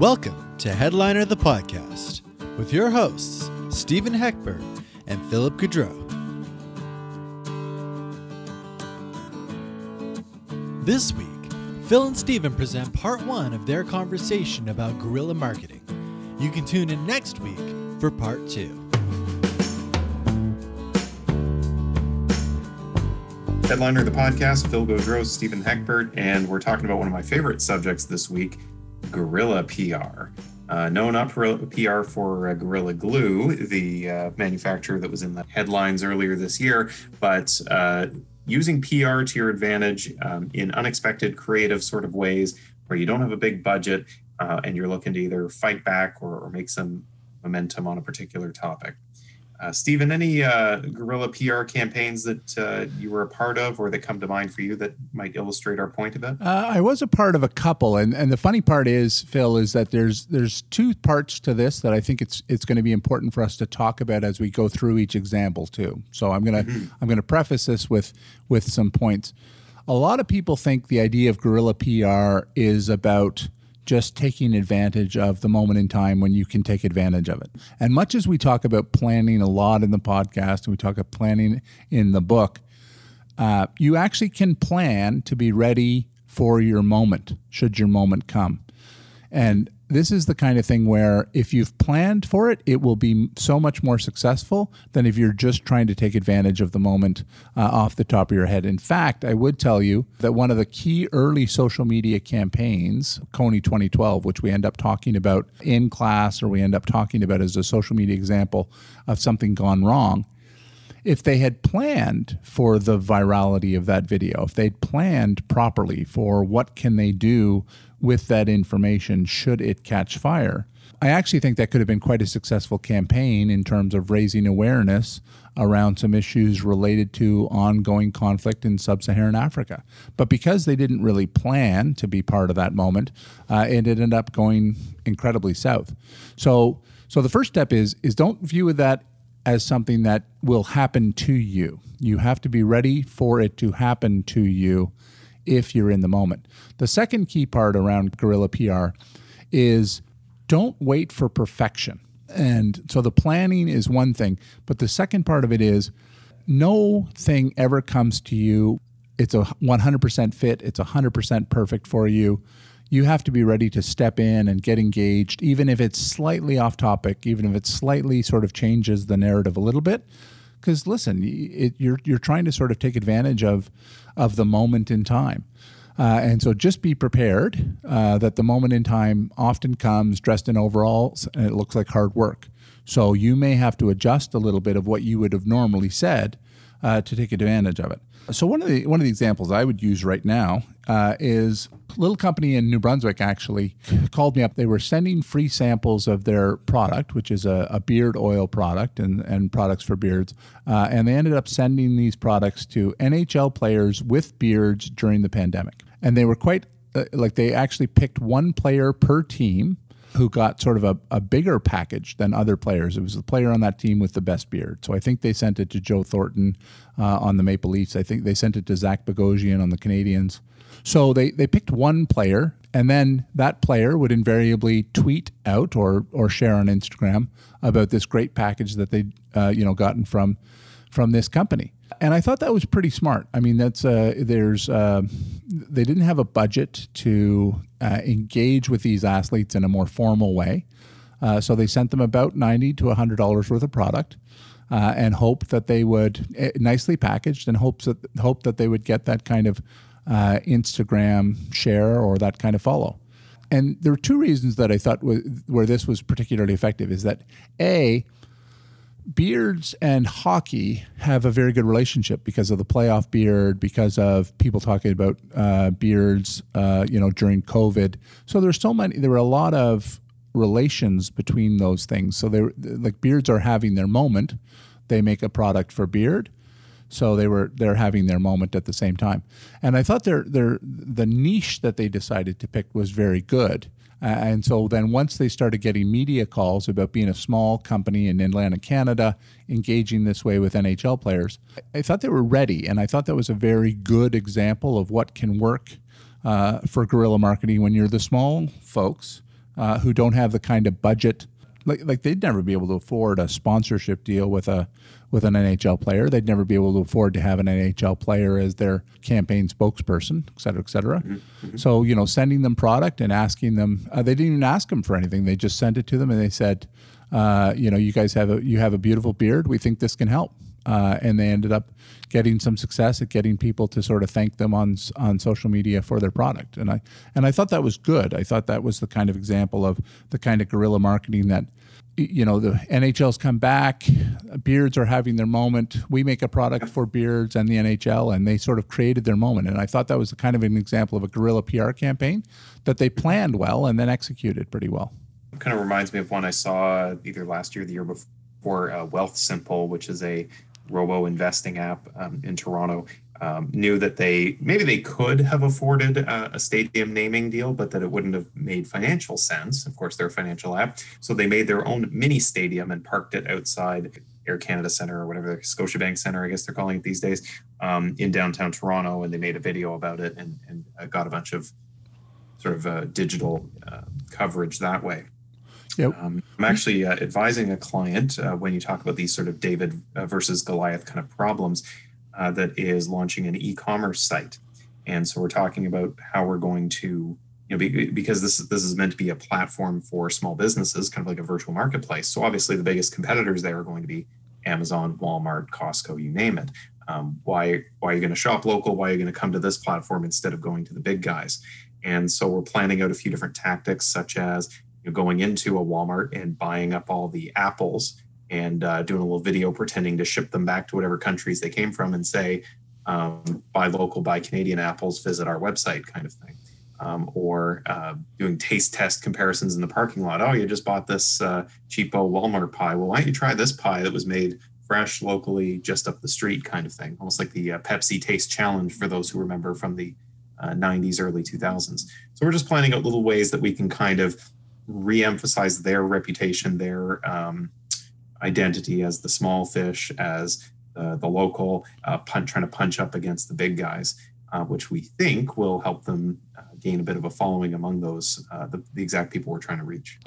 Welcome to Headliner the Podcast with your hosts, Stephen Heckbert and Philip Gaudreau. This week, Phil and Stephen present part one of their conversation about guerrilla marketing. You can tune in next week for part two. Headliner of the podcast, Phil Gaudreau, Stephen Heckbert, and we're talking about one of my favorite subjects this week, Guerrilla PR. Uh, no, not PR for uh, Gorilla Glue, the uh, manufacturer that was in the headlines earlier this year, but uh, using PR to your advantage um, in unexpected, creative sort of ways where you don't have a big budget uh, and you're looking to either fight back or, or make some momentum on a particular topic. Uh, Stephen, any uh, guerrilla PR campaigns that uh, you were a part of or that come to mind for you that might illustrate our point a bit? Uh, I was a part of a couple, and, and the funny part is, Phil, is that there's there's two parts to this that I think it's it's going to be important for us to talk about as we go through each example too. So I'm gonna mm-hmm. I'm gonna preface this with with some points. A lot of people think the idea of guerrilla PR is about just taking advantage of the moment in time when you can take advantage of it. And much as we talk about planning a lot in the podcast and we talk about planning in the book, uh, you actually can plan to be ready for your moment should your moment come. And this is the kind of thing where if you've planned for it, it will be so much more successful than if you're just trying to take advantage of the moment uh, off the top of your head. In fact, I would tell you that one of the key early social media campaigns, Kony 2012, which we end up talking about in class or we end up talking about as a social media example of something gone wrong, if they had planned for the virality of that video, if they'd planned properly for what can they do with that information should it catch fire. I actually think that could have been quite a successful campaign in terms of raising awareness around some issues related to ongoing conflict in sub Saharan Africa. But because they didn't really plan to be part of that moment, uh, it ended up going incredibly south. So, so the first step is, is don't view that as something that will happen to you. You have to be ready for it to happen to you if you're in the moment. The second key part around guerrilla PR is don't wait for perfection. And so the planning is one thing, but the second part of it is no thing ever comes to you. It's a 100% fit, it's 100% perfect for you. You have to be ready to step in and get engaged, even if it's slightly off topic, even if it slightly sort of changes the narrative a little bit because listen, it, you're you're trying to sort of take advantage of of the moment in time. Uh, and so just be prepared uh, that the moment in time often comes dressed in overalls and it looks like hard work. So you may have to adjust a little bit of what you would have normally said uh, to take advantage of it. So one of the one of the examples I would use right now uh, is a little company in New Brunswick actually called me up. They were sending free samples of their product, which is a, a beard oil product and, and products for beards, uh, and they ended up sending these products to NHL players with beards during the pandemic. And they were quite uh, like they actually picked one player per team who got sort of a, a bigger package than other players. It was the player on that team with the best beard. So I think they sent it to Joe Thornton uh, on the Maple Leafs. I think they sent it to Zach Bogosian on the Canadiens. So they, they picked one player, and then that player would invariably tweet out or, or share on Instagram about this great package that they uh, you know gotten from from this company. And I thought that was pretty smart. I mean, that's uh, there's uh, they didn't have a budget to uh, engage with these athletes in a more formal way, uh, so they sent them about ninety to hundred dollars worth of product, uh, and hoped that they would eh, nicely packaged, and hopes that hope that they would get that kind of uh, Instagram share or that kind of follow. And there are two reasons that I thought w- where this was particularly effective is that a beards and hockey have a very good relationship because of the playoff beard, because of people talking about uh, beards, uh, you know, during COVID. So there's so many. There were a lot of relations between those things. So they like beards are having their moment. They make a product for beard. So they were they're having their moment at the same time, and I thought their their the niche that they decided to pick was very good uh, and so then once they started getting media calls about being a small company in Atlantic Canada, engaging this way with NHL players, I thought they were ready. And I thought that was a very good example of what can work uh, for guerrilla marketing when you're the small folks uh, who don't have the kind of budget. Like, like they'd never be able to afford a sponsorship deal with a with an NHL player. They'd never be able to afford to have an NHL player as their campaign spokesperson, et cetera, et cetera. Mm-hmm. So, you know, sending them product and asking them, uh, they didn't even ask them for anything. They just sent it to them and they said, uh, you know, you guys have a you have a beautiful beard. We think this can help. Uh, and they ended up getting some success at getting people to sort of thank them on on social media for their product. And I and I thought that was good. I thought that was the kind of example of the kind of guerrilla marketing that you know the NHL's come back, beards are having their moment. We make a product for beards and the NHL, and they sort of created their moment. And I thought that was kind of an example of a guerrilla PR campaign that they planned well and then executed pretty well. It kind of reminds me of one I saw either last year or the year before, uh, Wealthsimple, which is a robo investing app um, in Toronto um, knew that they maybe they could have afforded a, a, stadium naming deal, but that it wouldn't have made financial sense. Of course, they're a financial app, so they made their own mini stadium and parked it outside Air Canada Center or whatever Scotiabank Center, I guess they're calling it these days, um, in downtown Toronto, and they made a video about it and, and uh, got a bunch of sort of uh, digital uh, coverage that way. Yep. Um, I'm actually uh, advising a client uh, when you talk about these sort of David uh, versus Goliath kind of problems uh, that is launching an e-commerce site, and so we're talking about how we're going to, you know, be, because this this is meant to be a platform for small businesses, kind of like a virtual marketplace. So obviously, the biggest competitors there are going to be Amazon, Walmart, Costco, you name it. Um, why why are you going to shop local? Why are you going to come to this platform instead of going to the big guys? And so we're planning out a few different tactics, such as you know, going into a Walmart and buying up all the apples and uh, doing a little video pretending to ship them back to whatever countries they came from and say, um, buy local, buy Canadian apples, visit our website kind of thing. Um, or uh, doing taste test comparisons in the parking lot. Oh, you just bought this uh, cheapo Walmart pie. Well, why don't you try this pie that was made fresh locally just up the street kind of thing? Almost like the uh, Pepsi Taste Challenge for those who remember from the 90s, uh, early 2000s. So we're just planning out little ways that we can kind of re-emphasize their reputation, their um, identity as the small fish, as uh, the local, uh, punch, trying to punch up against the big guys, uh, which we think will help them uh, gain a bit of a following among those uh, the, the, exact people we're trying to reach.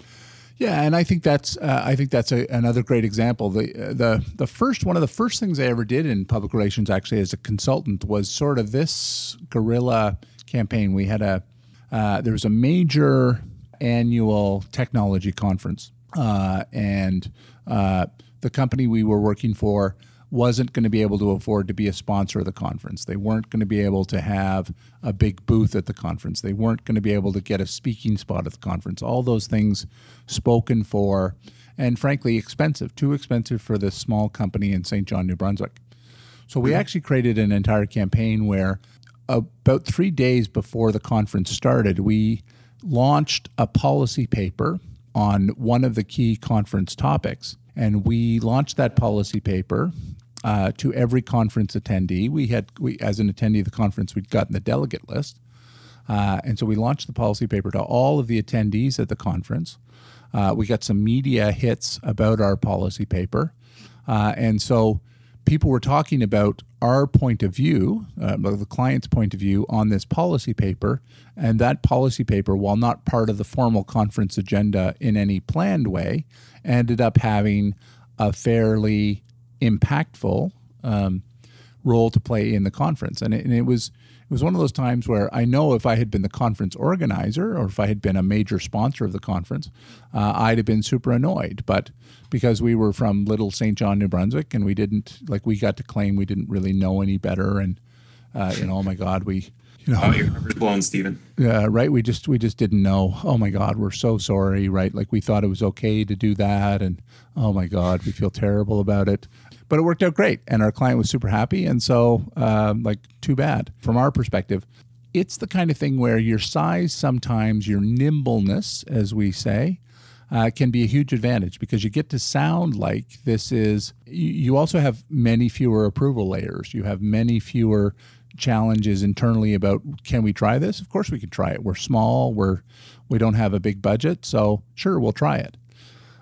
Yeah, and I think that's uh, I think that's a, another great example. The the the first one of the first things I ever did in public relations, actually as a consultant, was sort of this guerrilla campaign. We had a there was a major annual technology conference, and uh, the company we were working for wasn't going to be able to afford to be a sponsor of the conference. They weren't going to be able to have a big booth at the conference. They weren't going to be able to get a speaking spot at the conference. All those things spoken for, and frankly, expensive, too expensive for this small company in Saint John, New Brunswick. So we actually created an entire campaign where about three days before the conference started, we launched a policy paper on one of the key conference topics. And we launched that policy paper uh, to every conference attendee. We had, we, as an attendee of the conference, we'd gotten the delegate list. Uh, and so we launched the policy paper to all of the attendees at the conference. Uh, we got some media hits about our policy paper. Uh, and so people were talking about our point of view, uh, the client's point of view on this policy paper. And that policy paper, while not part of the formal conference agenda in any planned way, ended up having a fairly impactful um, role to play in the conference. And it, and it was it was one of those times where I know if I had been the conference organizer or if I had been a major sponsor of the conference, uh, I'd have been super annoyed. But because we were from little Saint John, New Brunswick, and we didn't like we got to claim we didn't really know any better, and uh, you know, oh my God, we. You know, oh, your number's blown, Stephen. Yeah, right. We just we just didn't know. Oh my God, we're so sorry. Right, like we thought it was okay to do that, and oh my God, we feel terrible about it but it worked out great and our client was super happy and so um, like too bad from our perspective it's the kind of thing where your size sometimes your nimbleness as we say uh, can be a huge advantage because you get to sound like this is you, you also have many fewer approval layers you have many fewer challenges internally about can we try this? Of course we can try it. We're small. We're we don't have a big budget. So sure we'll try it.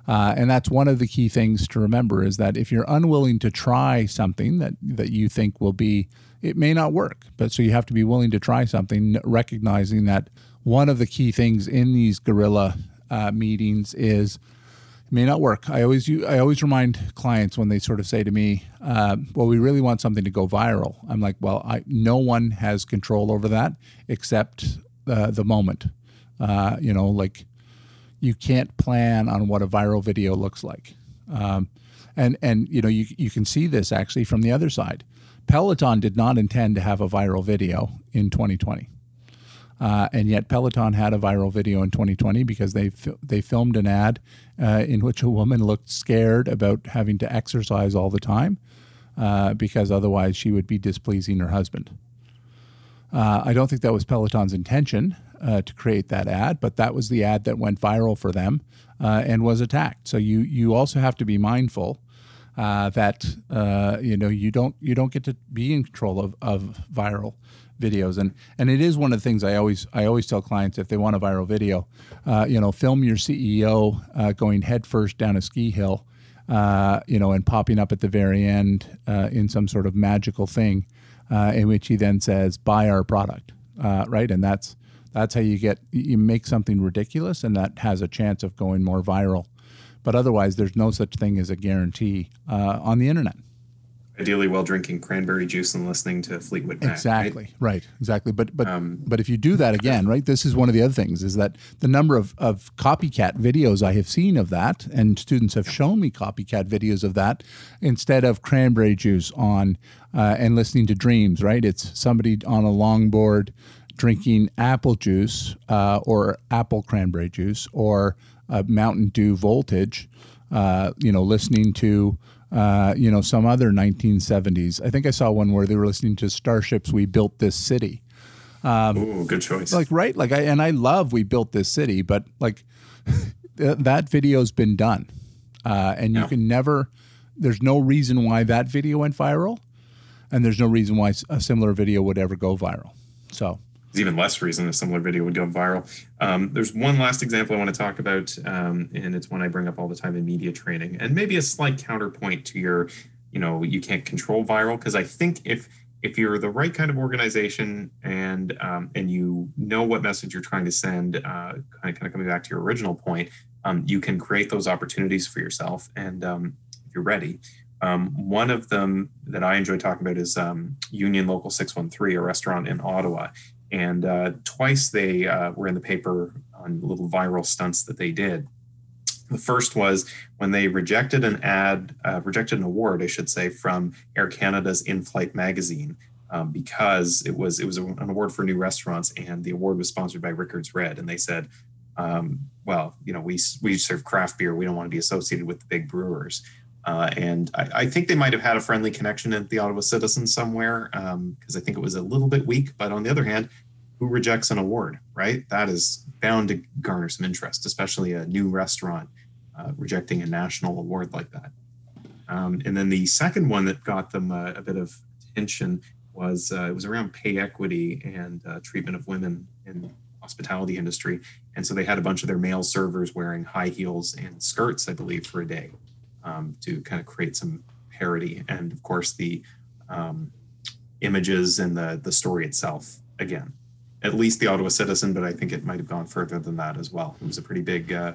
Uh, and that's one of the key things to remember is that if you're unwilling to try something that, that you think will be, it may not work. But so you have to be willing to try something, recognizing that one of the key things in these guerrilla uh, meetings is it may not work. I always I always remind clients when they sort of say to me, uh, "Well, we really want something to go viral." I'm like, "Well, I, no one has control over that except uh, the moment. Uh, you know, like you can't plan on what a viral video looks like." Um, and and you know you you can see this actually from the other side. Peloton did not intend to have a viral video in 2020. Uh, and yet Peloton had a viral video in 2020 because they they filmed an ad uh, in which a woman looked scared about having to exercise all the time uh, because otherwise she would be displeasing her husband. Uh, I don't think that was Peloton's intention uh, to create that ad, but that was the ad that went viral for them uh, and was attacked. So you you also have to be mindful that you know you don't you don't get to be in control of, of viral videos and and it is one of the things I always I always tell clients if they want a viral video, uh, you know, film your CEO uh, going headfirst down a ski hill, uh, you know, and popping up at the very end uh, in some sort of magical thing, uh, in which he then says, "Buy our product," uh, right? And that's that's how you get you make something ridiculous, and that has a chance of going more viral. But otherwise, there's no such thing as a guarantee on the internet ideally while drinking cranberry juice and listening to Fleetwood Mac. Exactly. Right. right. Exactly. But but um, but if you do that again, right? This is one of the other things is that the number of, of copycat videos I have seen of that, and students have shown me copycat videos of that instead of cranberry juice on uh, and listening to dreams. Right. It's somebody on a longboard drinking apple juice uh, or apple cranberry juice or Mountain Dew voltage. Uh, you know, listening to uh, you know, some other 1970s. I think I saw one where they were listening to Starships. We built this city. Um, Ooh, good choice. Like right, like I and I love we built this city, but like that video's been done, uh, and you yeah. can never. There's no reason why that video went viral, and there's no reason why a similar video would ever go viral. So there's even less reason a similar video would go viral. Um, there's one last example I want to talk about, um, and it's one I bring up all the time in media training, and maybe a slight counterpoint to your, you know, you can't control viral because I think if if you're the right kind of organization and um, and you know what message you're trying to send, uh, kind of kind of coming back to your original point, um, you can create those opportunities for yourself, and um, if you're ready. Um, one of them that I enjoy talking about is Union Local 613, a restaurant in Ottawa. And uh, twice they uh, were in the paper on little viral stunts that they did. The first was when they rejected an ad, uh, rejected an award, I should say, from Air Canada's in-flight magazine um, because it was it was an award for new restaurants, and the award was sponsored by Rickards Red, and they said, um, "Well, you know, we we serve craft beer. We don't want to be associated with the big brewers." Uh, and I, I, think they might have had a friendly connection at the Ottawa Citizen somewhere because um, I think it was a little bit weak. But on the other hand, who rejects an award, right? That is bound to garner some interest, especially a new restaurant uh, rejecting a national award like that. Um, and then the second one that got them uh, a bit of attention was uh, it was around pay equity and uh, treatment of women in hospitality industry. And so they had a bunch of their male servers wearing high heels and skirts, I believe, for a day um, to kind of create some parody. And of course, the um, images and the the story itself. Again, at least the Ottawa Citizen, but I think it might have gone further than that as well. It was a pretty big, uh,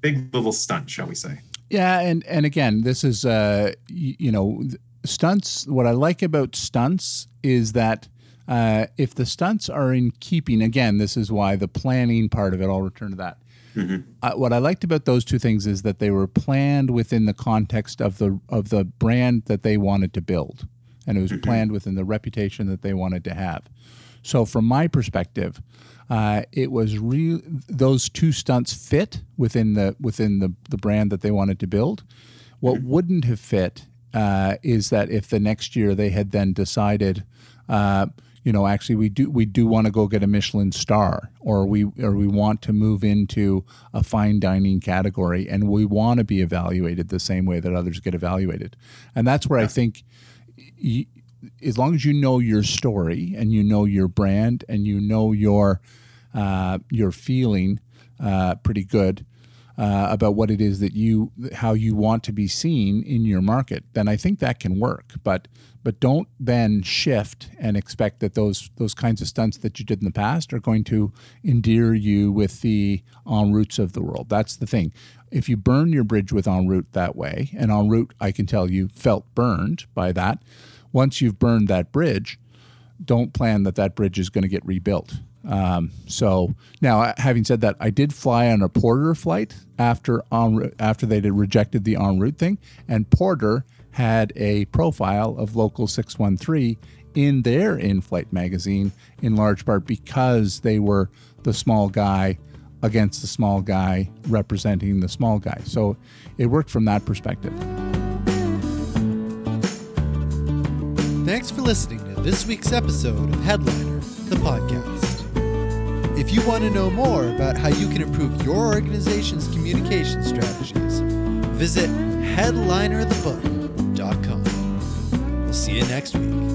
big little stunt, shall we say? Yeah, and and again, this is uh, you, know stunts. What I like about stunts is that uh, if the stunts are in keeping, again, this is why the planning part of it. I'll return to that. Mm-hmm. Uh, what I liked about those two things is that they were planned within the context of the of the brand that they wanted to build, and it was mm-hmm. planned within the reputation that they wanted to have. So from my perspective, uh, it was real. Those two stunts fit within the within the the brand that they wanted to build. What mm-hmm. wouldn't have fit uh, is that if the next year they had then decided. Uh, you know, actually, we do we do want to go get a Michelin star, or we or we want to move into a fine dining category, and we want to be evaluated the same way that others get evaluated, and that's where yeah. I think as long as you know your story and you know your brand and you know your uh, your feeling uh, pretty good, uh, about what it is that you how you want to be seen in your market, then I think that can work. But but don't then shift and expect that those those kinds of stunts that you did in the past are going to endear you with the en routes of the world. That's the thing. If you burn your bridge with en route that way, and en route, I can tell you, felt burned by that. Once you've burned that bridge, don't plan that that bridge is going to get rebuilt. Um, so now, having said that, I did fly on a Porter flight after on after they rejected the en route thing, and Porter had a profile of Local 613 in their in flight magazine, in large part because they were the small guy against the small guy representing the small guy. So it worked from that perspective. Thanks for listening to this week's episode of Headliner, the podcast. If you want to know more about how you can improve your organization's communication strategies, visit headlinerthebook.com. We'll see you next week.